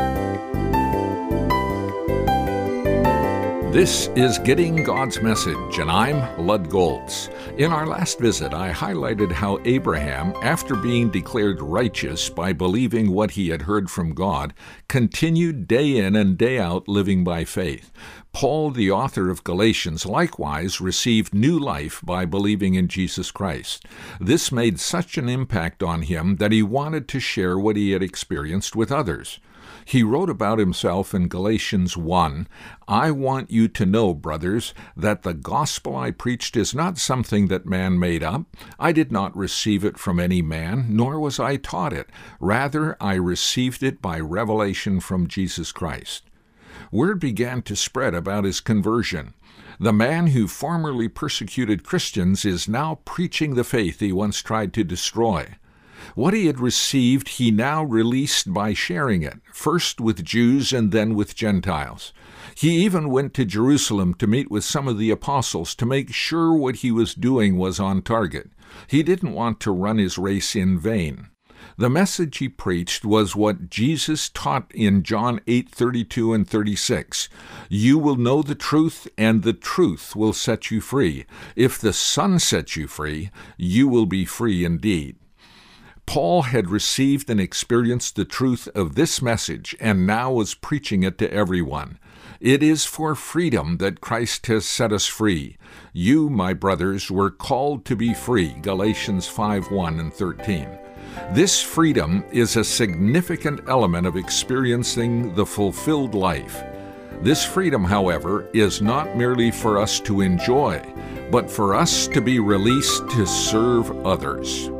Bye. This is Getting God's Message, and I'm Lud Golz. In our last visit, I highlighted how Abraham, after being declared righteous by believing what he had heard from God, continued day in and day out living by faith. Paul, the author of Galatians, likewise received new life by believing in Jesus Christ. This made such an impact on him that he wanted to share what he had experienced with others. He wrote about himself in Galatians 1 I want you to know, brothers, that the gospel I preached is not something that man made up. I did not receive it from any man, nor was I taught it. Rather, I received it by revelation from Jesus Christ. Word began to spread about his conversion. The man who formerly persecuted Christians is now preaching the faith he once tried to destroy. What he had received he now released by sharing it, first with Jews and then with Gentiles. He even went to Jerusalem to meet with some of the apostles to make sure what he was doing was on target. He didn't want to run his race in vain. The message he preached was what Jesus taught in John 8:32 and 36. You will know the truth and the truth will set you free. If the Son sets you free, you will be free indeed. Paul had received and experienced the truth of this message and now was preaching it to everyone. It is for freedom that Christ has set us free. You, my brothers, were called to be free. Galatians 5 1 and 13. This freedom is a significant element of experiencing the fulfilled life. This freedom, however, is not merely for us to enjoy, but for us to be released to serve others.